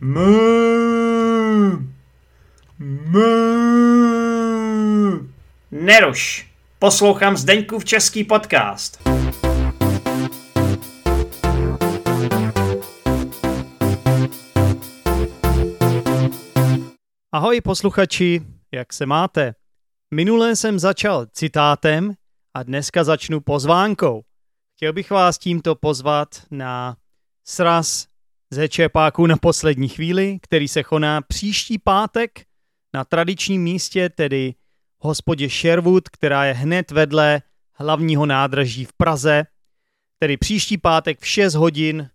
Mö. Mö. Neruš. Poslouchám Zdeňkův český podcast. Ahoj posluchači, jak se máte? Minule jsem začal citátem a dneska začnu pozvánkou. Chtěl bych vás tímto pozvat na sraz ze Čepáku na poslední chvíli, který se koná příští pátek na tradičním místě, tedy v hospodě Sherwood, která je hned vedle hlavního nádraží v Praze, tedy příští pátek v 6 hodin,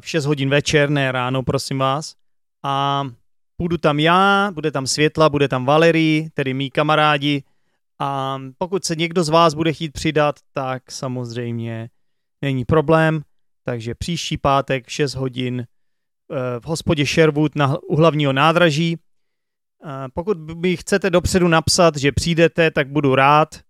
v 6 hodin večer, ne ráno, prosím vás. A Půjdu tam já, bude tam Světla, bude tam Valerie, tedy mý kamarádi. A pokud se někdo z vás bude chtít přidat, tak samozřejmě není problém. Takže příští pátek v 6 hodin eh, v hospodě Sherwood na, u hlavního nádraží. Pokud mi chcete dopředu napsat, že přijdete, tak budu rád,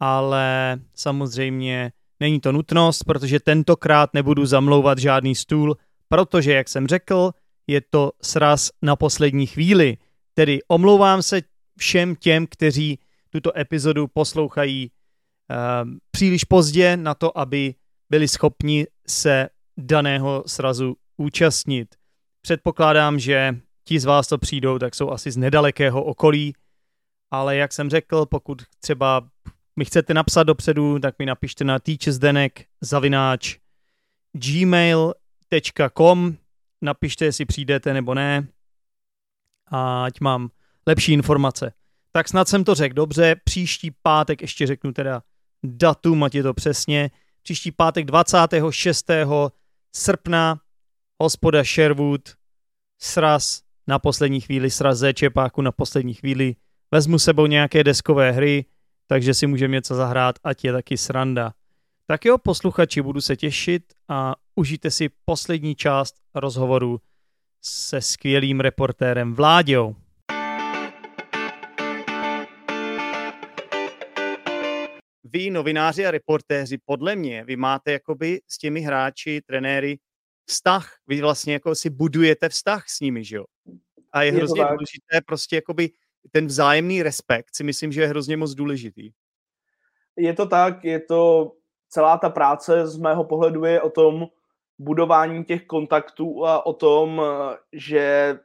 ale samozřejmě není to nutnost, protože tentokrát nebudu zamlouvat žádný stůl, protože, jak jsem řekl, je to sraz na poslední chvíli. Tedy omlouvám se všem těm, kteří tuto epizodu poslouchají uh, příliš pozdě na to, aby byli schopni se daného srazu účastnit. Předpokládám, že ti z vás, co přijdou, tak jsou asi z nedalekého okolí, ale jak jsem řekl, pokud třeba mi chcete napsat dopředu, tak mi napište na teachersdenek zavináč gmail.com napište, jestli přijdete nebo ne, ať mám lepší informace. Tak snad jsem to řekl dobře, příští pátek ještě řeknu teda datum, ať je to přesně, příští pátek 26. srpna hospoda Sherwood, sraz na poslední chvíli, sraz ze Čepáku na poslední chvíli, vezmu sebou nějaké deskové hry, takže si můžeme něco zahrát, ať je taky sranda. Tak jo, posluchači, budu se těšit a užijte si poslední část rozhovoru se skvělým reportérem Vláďou. Vy, novináři a reportéři, podle mě, vy máte jakoby s těmi hráči, trenéry vztah. Vy vlastně jako si budujete vztah s nimi, že jo? A je, je hrozně důležité prostě jakoby ten vzájemný respekt si myslím, že je hrozně moc důležitý. Je to tak, je to celá ta práce z mého pohledu je o tom budování těch kontaktů a o tom, že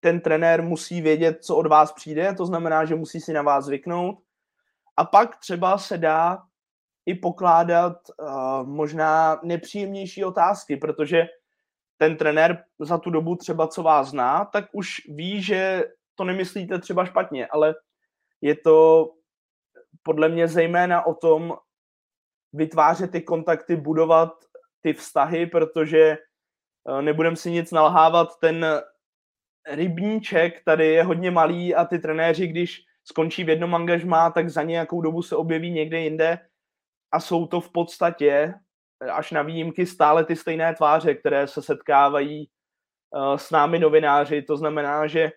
ten trenér musí vědět, co od vás přijde, to znamená, že musí si na vás zvyknout. A pak třeba se dá i pokládat uh, možná nepříjemnější otázky, protože ten trenér za tu dobu třeba, co vás zná, tak už ví, že to nemyslíte třeba špatně, ale je to podle mě zejména o tom, vytvářet ty kontakty, budovat ty vztahy, protože eh, nebudem si nic nalhávat, ten rybníček tady je hodně malý a ty trenéři, když skončí v jednom angažmá, tak za nějakou dobu se objeví někde jinde a jsou to v podstatě až na výjimky stále ty stejné tváře, které se setkávají uh, s námi novináři. To znamená, že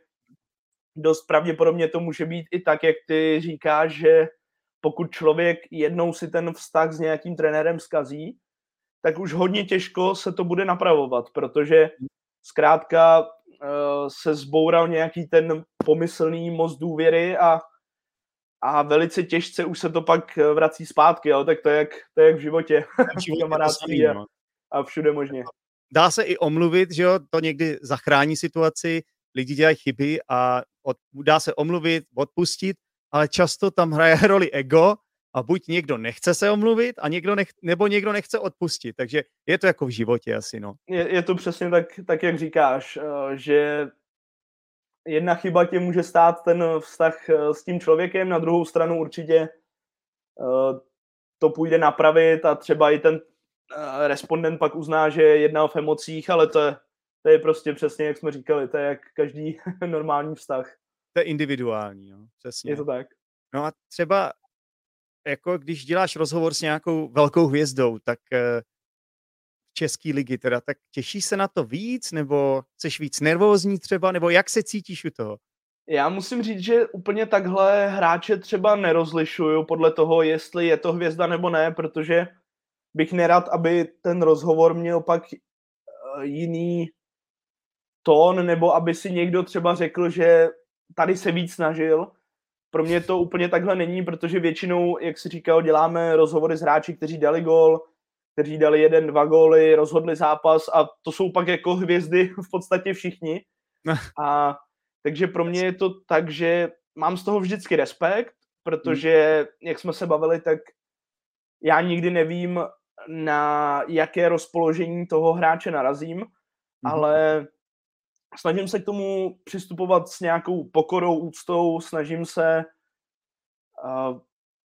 dost pravděpodobně to může být i tak, jak ty říkáš, že pokud člověk jednou si ten vztah s nějakým trenérem skazí, tak už hodně těžko se to bude napravovat, protože zkrátka se zboural nějaký ten pomyslný most důvěry a, a velice těžce už se to pak vrací zpátky, jo? tak to je jak, to je jak v životě, v kamarádství a, no. a všude možně. Dá se i omluvit, že jo, to někdy zachrání situaci, lidi dělají chyby a od, dá se omluvit, odpustit, ale často tam hraje roli ego a buď někdo nechce se omluvit, a někdo nech, nebo někdo nechce odpustit. Takže je to jako v životě asi, no. Je, je to přesně tak, tak, jak říkáš, eh, že jedna chyba tě může stát ten vztah eh, s tím člověkem, na druhou stranu určitě eh, to půjde napravit a třeba i ten respondent pak uzná, že jednal v emocích, ale to je, to je prostě přesně, jak jsme říkali, to je jak každý normální vztah to je individuální, jo, přesně. Je to tak. No a třeba, jako když děláš rozhovor s nějakou velkou hvězdou, tak uh, český ligy teda, tak těší se na to víc, nebo jsi víc nervózní třeba, nebo jak se cítíš u toho? Já musím říct, že úplně takhle hráče třeba nerozlišuju podle toho, jestli je to hvězda nebo ne, protože bych nerad, aby ten rozhovor měl pak eh, jiný tón, nebo aby si někdo třeba řekl, že tady se víc snažil. Pro mě to úplně takhle není, protože většinou, jak si říkal, děláme rozhovory s hráči, kteří dali gol, kteří dali jeden, dva góly, rozhodli zápas a to jsou pak jako hvězdy v podstatě všichni. A takže pro mě je to tak, že mám z toho vždycky respekt, protože, jak jsme se bavili, tak já nikdy nevím, na jaké rozpoložení toho hráče narazím, mm-hmm. ale snažím se k tomu přistupovat s nějakou pokorou, úctou, snažím se, uh,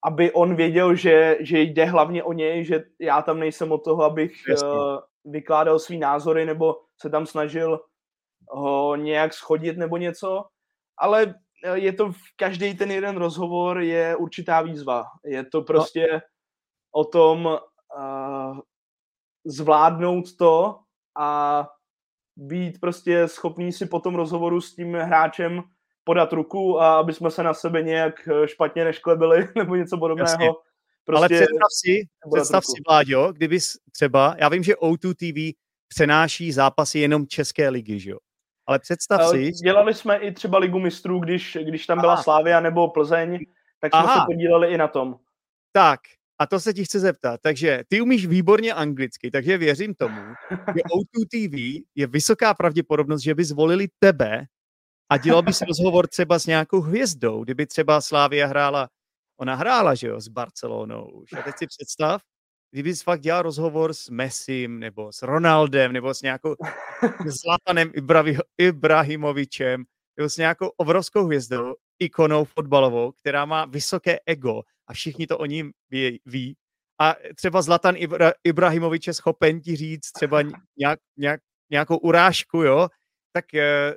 aby on věděl, že, že jde hlavně o něj, že já tam nejsem od toho, abych uh, vykládal svý názory nebo se tam snažil ho nějak schodit nebo něco, ale je to každý ten jeden rozhovor je určitá výzva. Je to no. prostě no. o tom uh, zvládnout to a být prostě schopný si po tom rozhovoru s tím hráčem podat ruku a aby jsme se na sebe nějak eh, špatně nešklebili nebo něco podobného. Jasně. Prostě Ale představ si, představ si, Vláďo, kdyby třeba, já vím, že O2 TV přenáší zápasy jenom České ligy, že jo? Ale představ Ale si... Dělali jsme i třeba ligu mistrů, když, když tam byla Aha. Slávia nebo Plzeň, tak jsme Aha. se podíleli i na tom. Tak, a to se ti chci zeptat. Takže ty umíš výborně anglicky, takže věřím tomu, že O2 TV je vysoká pravděpodobnost, že by zvolili tebe a dělal bys rozhovor třeba s nějakou hvězdou, kdyby třeba Slávia hrála, ona hrála, že jo, s Barcelonou už. A teď si představ, kdyby jsi fakt dělal rozhovor s Messim, nebo s Ronaldem, nebo s nějakou Zlatanem Ibrahimovičem, nebo s nějakou obrovskou hvězdou, ikonou fotbalovou, která má vysoké ego a všichni to o ním ví, ví. A třeba Zlatan Ibra, Ibrahimovič je schopen ti říct třeba nějak, nějak, nějakou urážku, jo, tak eh,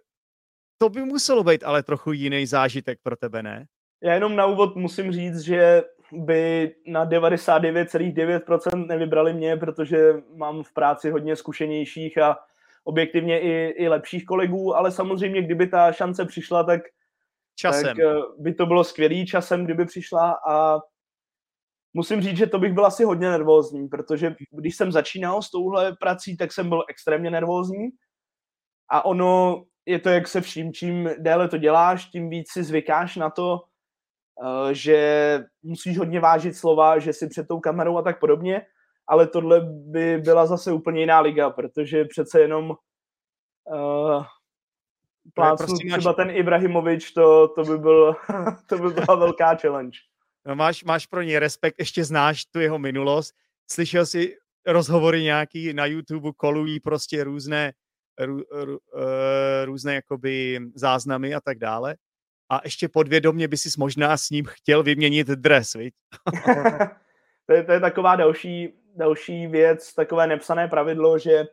to by muselo být ale trochu jiný zážitek pro tebe, ne? Já jenom na úvod musím říct, že by na 99,9% nevybrali mě, protože mám v práci hodně zkušenějších a objektivně i, i lepších kolegů, ale samozřejmě, kdyby ta šance přišla, tak, časem. tak eh, by to bylo skvělý časem, kdyby přišla a musím říct, že to bych byl asi hodně nervózní, protože když jsem začínal s touhle prací, tak jsem byl extrémně nervózní a ono je to jak se vším, čím déle to děláš, tím víc si zvykáš na to, Eh, že musíš hodně vážit slova, že si před tou kamerou a tak podobně, ale tohle by byla zase úplně jiná liga, protože přece jenom uh, plácnu prostě třeba máš... ten Ibrahimovič, to, to, by byl, to by byla velká challenge. No máš, máš pro ně respekt, ještě znáš tu jeho minulost, slyšel jsi rozhovory nějaký na YouTube, kolují prostě různé rů, rů, eh, různé jakoby záznamy a tak dále a ještě podvědomně by si možná s ním chtěl vyměnit dres, viď? to, je, to je taková další, další věc, takové nepsané pravidlo, že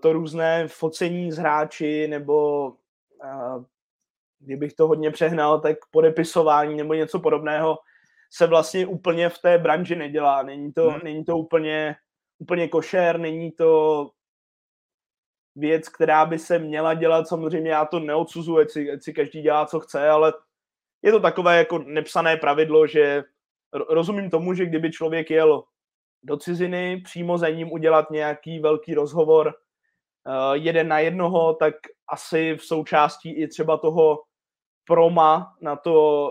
to různé focení z hráči nebo uh, kdybych to hodně přehnal, tak podepisování nebo něco podobného se vlastně úplně v té branži nedělá. Není to, hmm. není to úplně, úplně košer, není to věc, která by se měla dělat. Samozřejmě já to neodsuzuji, ať si, ať si každý dělá, co chce, ale je to takové jako nepsané pravidlo, že rozumím tomu, že kdyby člověk jel do ciziny, přímo za ním udělat nějaký velký rozhovor jeden na jednoho, tak asi v součástí i třeba toho proma na to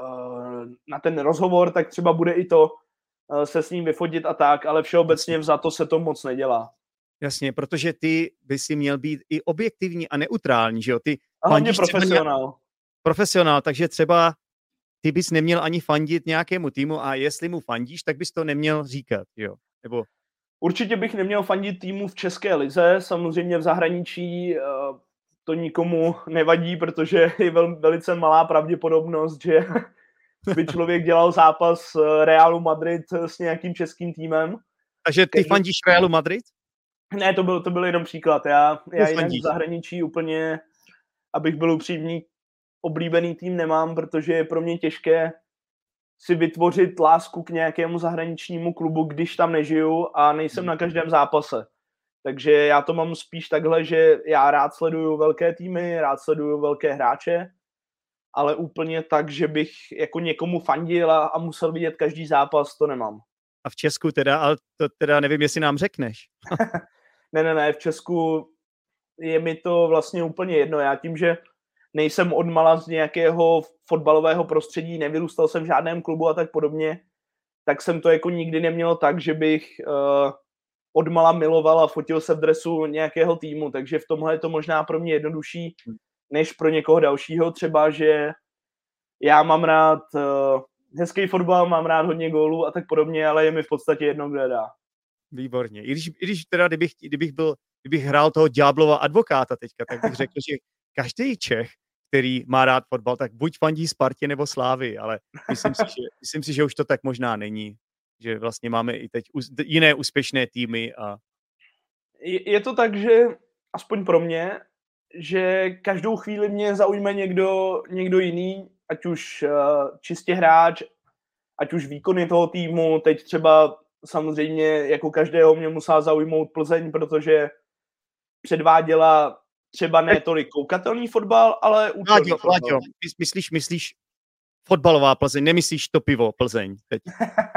uh, na ten rozhovor, tak třeba bude i to uh, se s ním vyfotit a tak, ale všeobecně za to se to moc nedělá. Jasně, protože ty by si měl být i objektivní a neutrální, že jo? Ty a hlavně profesionál. Nějak... Profesionál, takže třeba ty bys neměl ani fandit nějakému týmu a jestli mu fandíš, tak bys to neměl říkat, jo? Nebo... Určitě bych neměl fandit týmu v České lize, samozřejmě v zahraničí eh, to nikomu nevadí, protože je vel, velice malá pravděpodobnost, že by člověk dělal zápas eh, Realu Madrid s nějakým českým týmem. Takže ty fandíš Realu Madrid? Ne, to byl, to byl jenom příklad. Já, já jinak v zahraničí úplně, abych byl upřímný, oblíbený tým nemám, protože je pro mě těžké si vytvořit lásku k nějakému zahraničnímu klubu, když tam nežiju a nejsem hmm. na každém zápase. Takže já to mám spíš takhle, že já rád sleduju velké týmy, rád sleduju velké hráče, ale úplně tak, že bych jako někomu fandil a, a musel vidět každý zápas, to nemám. A v Česku teda, ale to teda nevím, jestli nám řekneš. ne, ne, ne, v Česku je mi to vlastně úplně jedno. Já tím, že nejsem odmala z nějakého fotbalového prostředí, nevyrůstal jsem v žádném klubu a tak podobně, tak jsem to jako nikdy neměl tak, že bych uh, odmala miloval a fotil se v dresu nějakého týmu, takže v tomhle je to možná pro mě jednodušší, než pro někoho dalšího, třeba, že já mám rád uh, hezký fotbal, mám rád hodně gólů a tak podobně, ale je mi v podstatě jedno, kde dá. Výborně. I když, i když teda, kdybych, kdybych byl, kdybych hrál toho ďáblova advokáta teďka, tak bych řekl, že každý Čech, který má rád fotbal, tak buď fandí Spartě nebo Slávy, ale myslím si, že, myslím si, že už to tak možná není. Že vlastně máme i teď jiné úspěšné týmy a... Je, je to tak, že aspoň pro mě, že každou chvíli mě zaujme někdo, někdo jiný, ať už uh, čistě hráč, ať už výkony toho týmu, teď třeba samozřejmě jako každého mě musela zaujmout Plzeň, protože předváděla třeba ne tolik koukatelný fotbal, ale účelný Láďo, Láďo, myslíš, myslíš fotbalová Plzeň, nemyslíš to pivo Plzeň teď?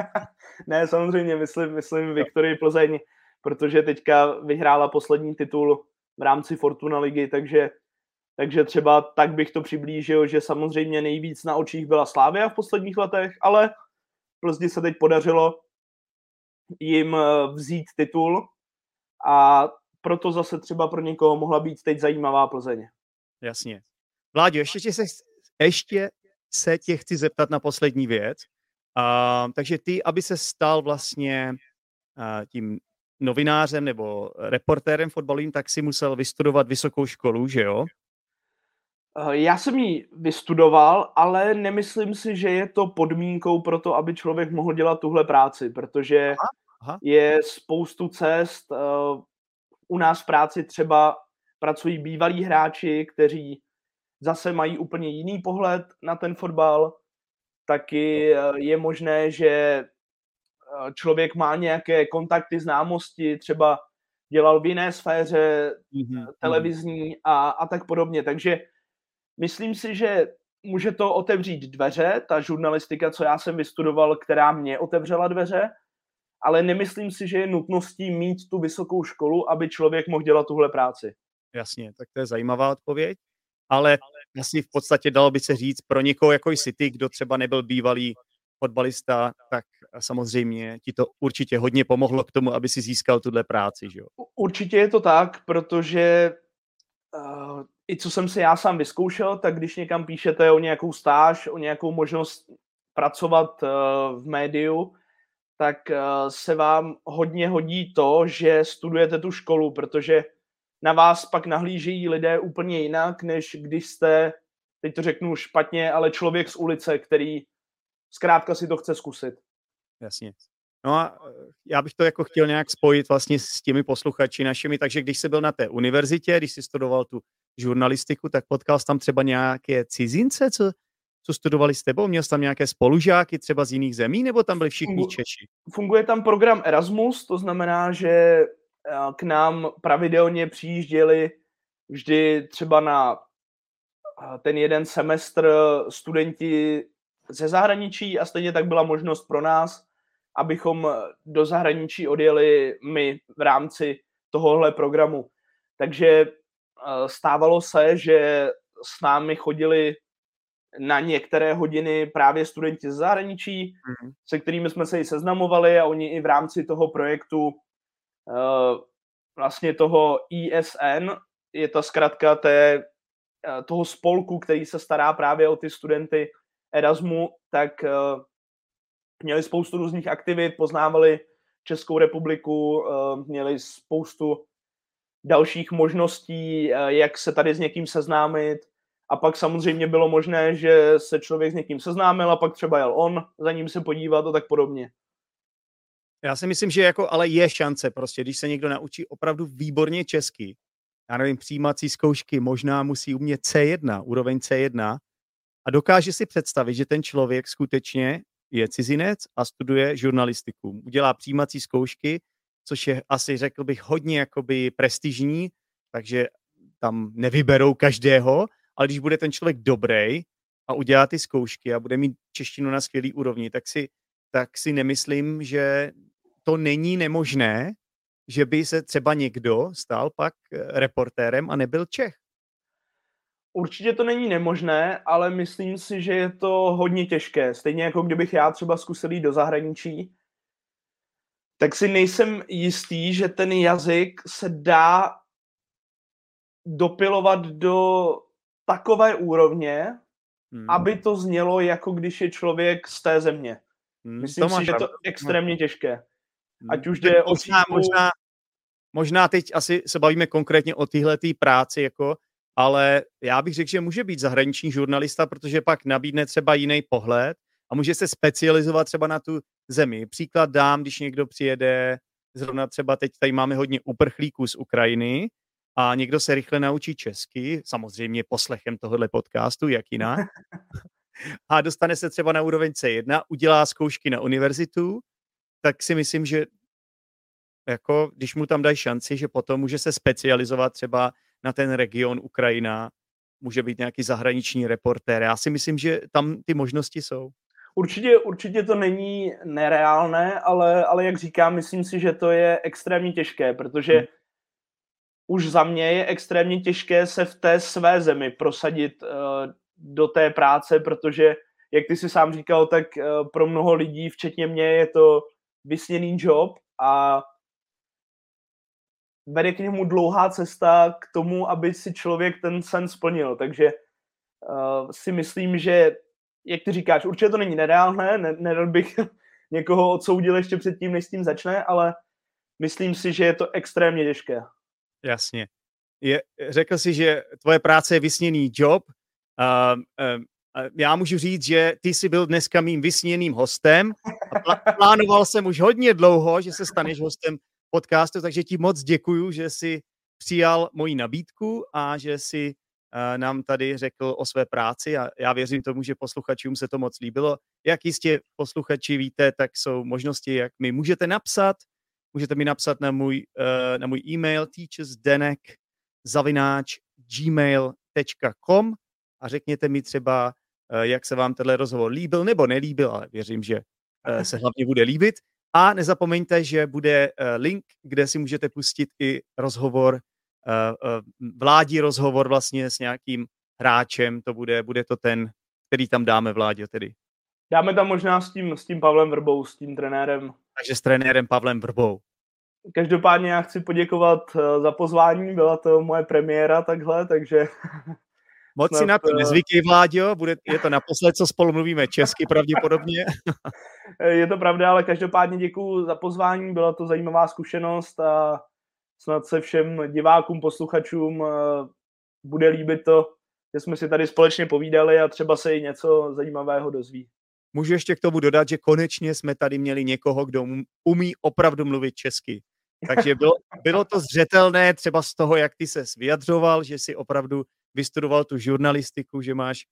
ne, samozřejmě myslím, myslím Viktorii Plzeň, protože teďka vyhrála poslední titul v rámci Fortuna ligy, takže, takže třeba tak bych to přiblížil, že samozřejmě nejvíc na očích byla Slávia v posledních letech, ale Plzni se teď podařilo jim eh, vzít titul a proto zase třeba pro někoho mohla být teď zajímavá Plzeň. Jasně. Vláďo, ještě se, ještě se tě chci zeptat na poslední věc. Uh, takže ty, aby se stal vlastně uh, tím novinářem nebo reportérem fotbalovým, tak si musel vystudovat vysokou školu, že jo? Já jsem ji vystudoval, ale nemyslím si, že je to podmínkou pro to, aby člověk mohl dělat tuhle práci, protože aha, aha. je spoustu cest. U nás v práci třeba pracují bývalí hráči, kteří zase mají úplně jiný pohled na ten fotbal. Taky je možné, že člověk má nějaké kontakty, známosti, třeba dělal v jiné sféře mm-hmm. televizní a, a tak podobně. Takže myslím si, že může to otevřít dveře, ta žurnalistika, co já jsem vystudoval, která mě otevřela dveře, ale nemyslím si, že je nutností mít tu vysokou školu, aby člověk mohl dělat tuhle práci. Jasně, tak to je zajímavá odpověď, ale asi v podstatě dalo by se říct pro někoho jako jsi ty, kdo třeba nebyl bývalý fotbalista, tak samozřejmě ti to určitě hodně pomohlo k tomu, aby si získal tuhle práci, že jo? Určitě je to tak, protože uh, i co jsem si já sám vyzkoušel, tak když někam píšete o nějakou stáž, o nějakou možnost pracovat uh, v médiu, tak uh, se vám hodně hodí to, že studujete tu školu, protože na vás pak nahlížejí lidé úplně jinak, než když jste, teď to řeknu špatně, ale člověk z ulice, který zkrátka si to chce zkusit. Jasně. No a eh, já bych to jako chtěl nějak spojit vlastně s těmi posluchači našimi, takže když jsi byl na té univerzitě, když jsi studoval tu žurnalistiku, tak potkal jsi tam třeba nějaké cizince, co, co studovali s tebou? Měl jsi tam nějaké spolužáky třeba z jiných zemí, nebo tam byli všichni Češi? Funguje tam program Erasmus, to znamená, že eh, k nám pravidelně přijížděli vždy třeba na eh, ten jeden semestr studenti ze zahraničí a stejně tak byla možnost pro nás, abychom do zahraničí odjeli my v rámci tohohle programu. Takže eh, stávalo se, že s námi chodili na některé hodiny právě studenti ze zahraničí, mm-hmm. se kterými jsme se i seznamovali a oni i v rámci toho projektu eh, vlastně toho ISN, je ta zkratka té, eh, toho spolku, který se stará právě o ty studenty Erasmu, tak uh, měli spoustu různých aktivit, poznávali Českou republiku, uh, měli spoustu dalších možností, uh, jak se tady s někým seznámit. A pak samozřejmě bylo možné, že se člověk s někým seznámil a pak třeba jel on za ním se podívat a tak podobně. Já si myslím, že jako ale je šance prostě, když se někdo naučí opravdu výborně česky, já nevím, přijímací zkoušky, možná musí umět C1, úroveň C1, a dokáže si představit, že ten člověk skutečně je cizinec a studuje žurnalistiku. Udělá přijímací zkoušky, což je asi, řekl bych, hodně jakoby prestižní, takže tam nevyberou každého, ale když bude ten člověk dobrý a udělá ty zkoušky a bude mít češtinu na skvělý úrovni, tak si, tak si nemyslím, že to není nemožné, že by se třeba někdo stal pak eh, reportérem a nebyl Čech? Určitě to není nemožné, ale myslím si, že je to hodně těžké. Stejně jako kdybych já třeba zkusil jít do zahraničí, tak si nejsem jistý, že ten jazyk se dá dopilovat do takové úrovně, hmm. aby to znělo jako když je člověk z té země. Hmm, Myslím si, že je to extrémně těžké. Hmm. Ať už jde o možná, možná, možná teď asi se bavíme konkrétně o téhle práci, jako, ale já bych řekl, že může být zahraniční žurnalista, protože pak nabídne třeba jiný pohled a může se specializovat třeba na tu zemi. Příklad dám, když někdo přijede, zrovna třeba teď tady máme hodně uprchlíků z Ukrajiny a někdo se rychle naučí česky, samozřejmě poslechem tohohle podcastu, jak jinak, a dostane se třeba na úroveň C1, udělá zkoušky na univerzitu, tak si myslím, že jako, když mu tam dají šanci, že potom může se specializovat třeba na ten region Ukrajina, může být nějaký zahraniční reportér. Já si myslím, že tam ty možnosti jsou. Určitě, určitě to není nereálné, ale, ale jak říkám, myslím si, že to je extrémně těžké, protože hmm. Už za mě je extrémně těžké se v té své zemi prosadit uh, do té práce, protože, jak ty si sám říkal, tak uh, pro mnoho lidí, včetně mě, je to vysněný job a vede k němu dlouhá cesta k tomu, aby si člověk ten sen splnil. Takže uh, si myslím, že jak ty říkáš, určitě to není nereálné, ne, nedal bych někoho odsoudil ještě předtím, než s tím začne, ale myslím si, že je to extrémně těžké. Jasně. Je, řekl jsi, že tvoje práce je vysněný job. Uh, uh, já můžu říct, že ty jsi byl dneska mým vysněným hostem a plánoval jsem už hodně dlouho, že se staneš hostem podcastu, takže ti moc děkuju, že jsi přijal moji nabídku a že si Eh, nám tady řekl o své práci a já věřím tomu, že posluchačům se to moc líbilo. Jak jistě posluchači víte, tak jsou možnosti, jak mi můžete napsat. Můžete mi napsat na můj, eh, na můj e-mail teachersdenek zavináč gmail.com a řekněte mi třeba, eh, jak se vám tenhle rozhovor líbil nebo nelíbil, ale věřím, že se hlavně bude líbit. A nezapomeňte, že bude link, kde si můžete pustit i rozhovor Eh, eh, vládí rozhovor vlastně s nějakým hráčem, to bude, bude to ten, který tam dáme vládě tedy. Dáme tam možná s tím, s tím Pavlem Vrbou, s tím trenérem. Takže s trenérem Pavlem Vrbou. Každopádně já chci poděkovat eh, za pozvání, byla to moje premiéra takhle, takže... Moc si na to nezvykej, Vláďo, bude, je to naposled, co spolu mluvíme česky pravděpodobně. je to pravda, ale každopádně děkuji za pozvání, byla to zajímavá zkušenost a snad se všem divákům, posluchačům eh, bude líbit to, že jsme si tady společně povídali a třeba se i něco zajímavého dozví. Můžu ještě k tomu dodat, že konečně jsme tady měli někoho, kdo umí opravdu mluvit česky. Takže bylo, bylo to zřetelné třeba z toho, jak ty se vyjadřoval, že si opravdu vystudoval tu žurnalistiku, že máš,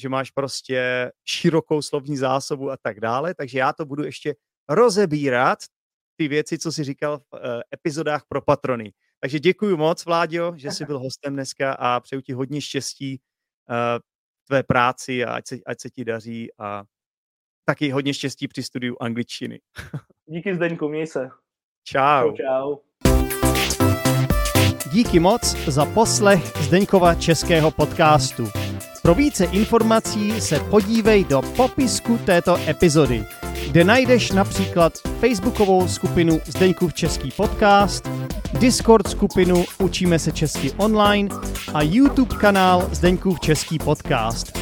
že máš prostě širokou slovní zásobu a tak dále. Takže já to budu ještě rozebírat, ty věci, co jsi říkal v uh, epizodách pro patrony. Takže děkuji moc, Vláďo, že jsi byl hostem dneska a přeju ti hodně štěstí uh, v tvé práci a ať se, ať se ti daří a taky hodně štěstí při studiu angličtiny. Díky Zdeňku, měj se. Čau. Čau. Díky moc za poslech Zdeňkova českého podcastu. Pro více informací se podívej do popisku této epizody kde najdeš například facebookovou skupinu Zdeňkův český podcast, Discord skupinu Učíme se česky online a YouTube kanál Zdeňkův český podcast.